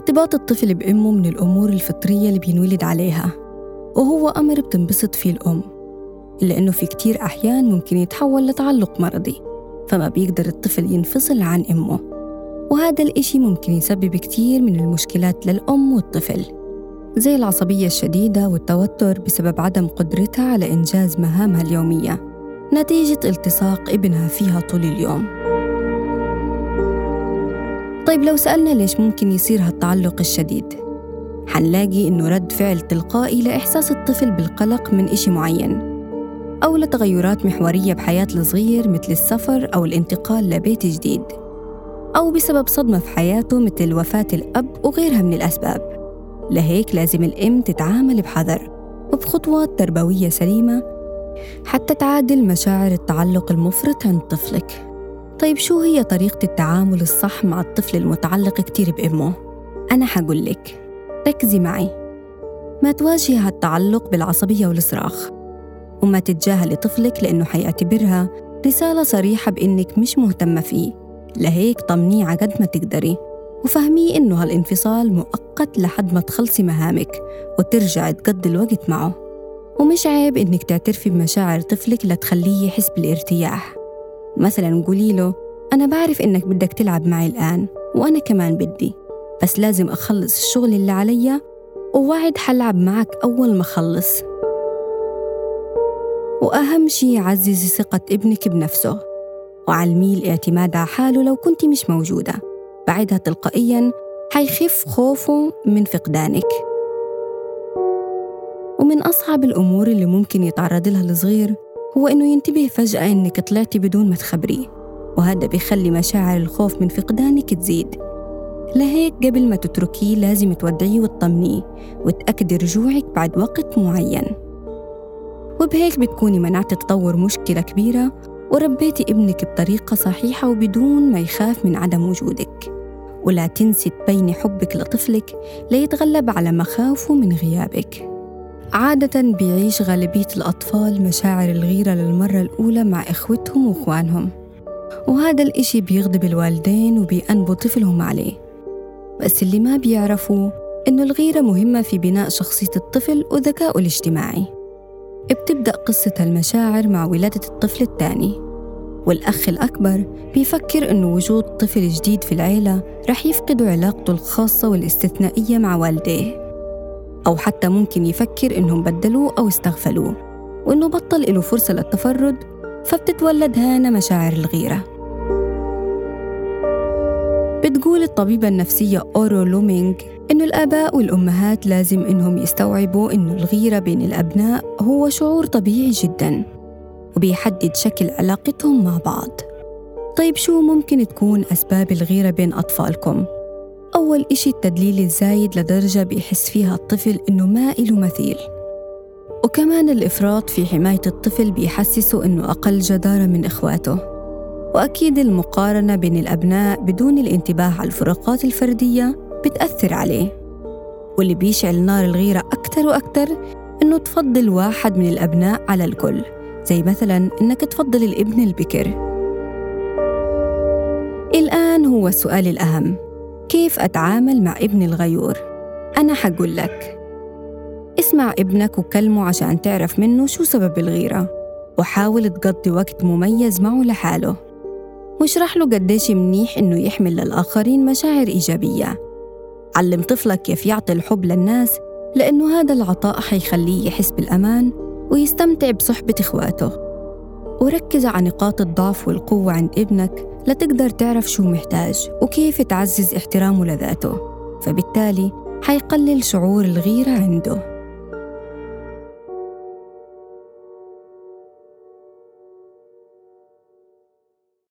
ارتباط الطفل بأمه من الأمور الفطرية اللي بينولد عليها وهو أمر بتنبسط فيه الأم إلا إنه في كتير أحيان ممكن يتحول لتعلق مرضي فما بيقدر الطفل ينفصل عن أمه وهذا الإشي ممكن يسبب كتير من المشكلات للأم والطفل زي العصبية الشديدة والتوتر بسبب عدم قدرتها على إنجاز مهامها اليومية نتيجة التصاق ابنها فيها طول اليوم. طيب لو سألنا ليش ممكن يصير هالتعلق الشديد؟ حنلاقي إنه رد فعل تلقائي لإحساس الطفل بالقلق من إشي معين أو لتغيرات محورية بحياة الصغير مثل السفر أو الانتقال لبيت جديد أو بسبب صدمة في حياته مثل وفاة الأب وغيرها من الأسباب. لهيك لازم الأم تتعامل بحذر وبخطوات تربوية سليمة حتى تعادل مشاعر التعلق المفرط عند طفلك. طيب شو هي طريقة التعامل الصح مع الطفل المتعلق كتير بأمه؟ أنا حقول لك. ركزي معي. ما تواجهي هالتعلق بالعصبية والصراخ وما تتجاهلي طفلك لأنه حيعتبرها رسالة صريحة بإنك مش مهتمة فيه. لهيك طمنيه على قد ما تقدري وفهميه إنه هالانفصال مؤقت لحد ما تخلصي مهامك وترجعي تقضي الوقت معه. ومش عيب إنك تعترفي بمشاعر طفلك لتخليه يحس بالارتياح. مثلا قولي له أنا بعرف إنك بدك تلعب معي الآن وأنا كمان بدي بس لازم أخلص الشغل اللي عليا ووعد حلعب معك أول ما أخلص. وأهم شي عززي ثقة ابنك بنفسه وعلميه الاعتماد على حاله لو كنت مش موجودة. بعدها تلقائيا حيخف خوفه من فقدانك. ومن أصعب الأمور اللي ممكن يتعرض لها الصغير هو إنه ينتبه فجأة إنك طلعتي بدون ما تخبريه وهذا بيخلي مشاعر الخوف من فقدانك تزيد. لهيك قبل ما تتركيه لازم تودعيه وتطمنيه وتأكدي رجوعك بعد وقت معين. وبهيك بتكوني منعت تطور مشكلة كبيرة وربيتي ابنك بطريقة صحيحة وبدون ما يخاف من عدم وجودك. ولا تنسي تبيني حبك لطفلك ليتغلب على مخاوفه من غيابك. عادة بيعيش غالبية الأطفال مشاعر الغيرة للمرة الأولى مع إخوتهم وإخوانهم. وهذا الإشي بيغضب الوالدين وبيأنبوا طفلهم عليه. بس اللي ما بيعرفوا إنه الغيرة مهمة في بناء شخصية الطفل وذكائه الاجتماعي. بتبدأ قصة المشاعر مع ولادة الطفل الثاني. والأخ الأكبر بيفكر إنه وجود طفل جديد في العيلة رح يفقد علاقته الخاصة والاستثنائية مع والديه. أو حتى ممكن يفكر إنهم بدلوه أو استغفلوه. وإنه بطل له فرصة للتفرد فبتتولد هانا مشاعر الغيرة. بتقول الطبيبة النفسية أورو لومينغ إنه الآباء والأمهات لازم إنهم يستوعبوا إنه الغيرة بين الأبناء هو شعور طبيعي جداً وبيحدد شكل علاقتهم مع بعض. طيب شو ممكن تكون أسباب الغيرة بين أطفالكم؟ أول إشي التدليل الزايد لدرجة بيحس فيها الطفل إنه ما إله مثيل وكمان الإفراط في حماية الطفل بيحسسه إنه أقل جدارة من إخواته. وأكيد المقارنة بين الأبناء بدون الانتباه على الفروقات الفردية بتأثر عليه. واللي بيشعل نار الغيرة أكتر وأكتر إنه تفضل واحد من الأبناء على الكل زي مثلا إنك تفضل الابن البكر. الآن هو السؤال الأهم. كيف أتعامل مع ابني الغيور؟ أنا حقول لك. اسمع ابنك وكلمه عشان تعرف منه شو سبب الغيرة وحاول تقضي وقت مميز معه لحاله. واشرح له قديش منيح إنه يحمل للآخرين مشاعر إيجابية. علم طفلك كيف يعطي الحب للناس لأنه هذا العطاء حيخليه يحس بالأمان ويستمتع بصحبة إخواته. وركز على نقاط الضعف والقوة عند ابنك لتقدر تعرف شو محتاج وكيف تعزز احترامه لذاته فبالتالي حيقلل شعور الغيرة عنده.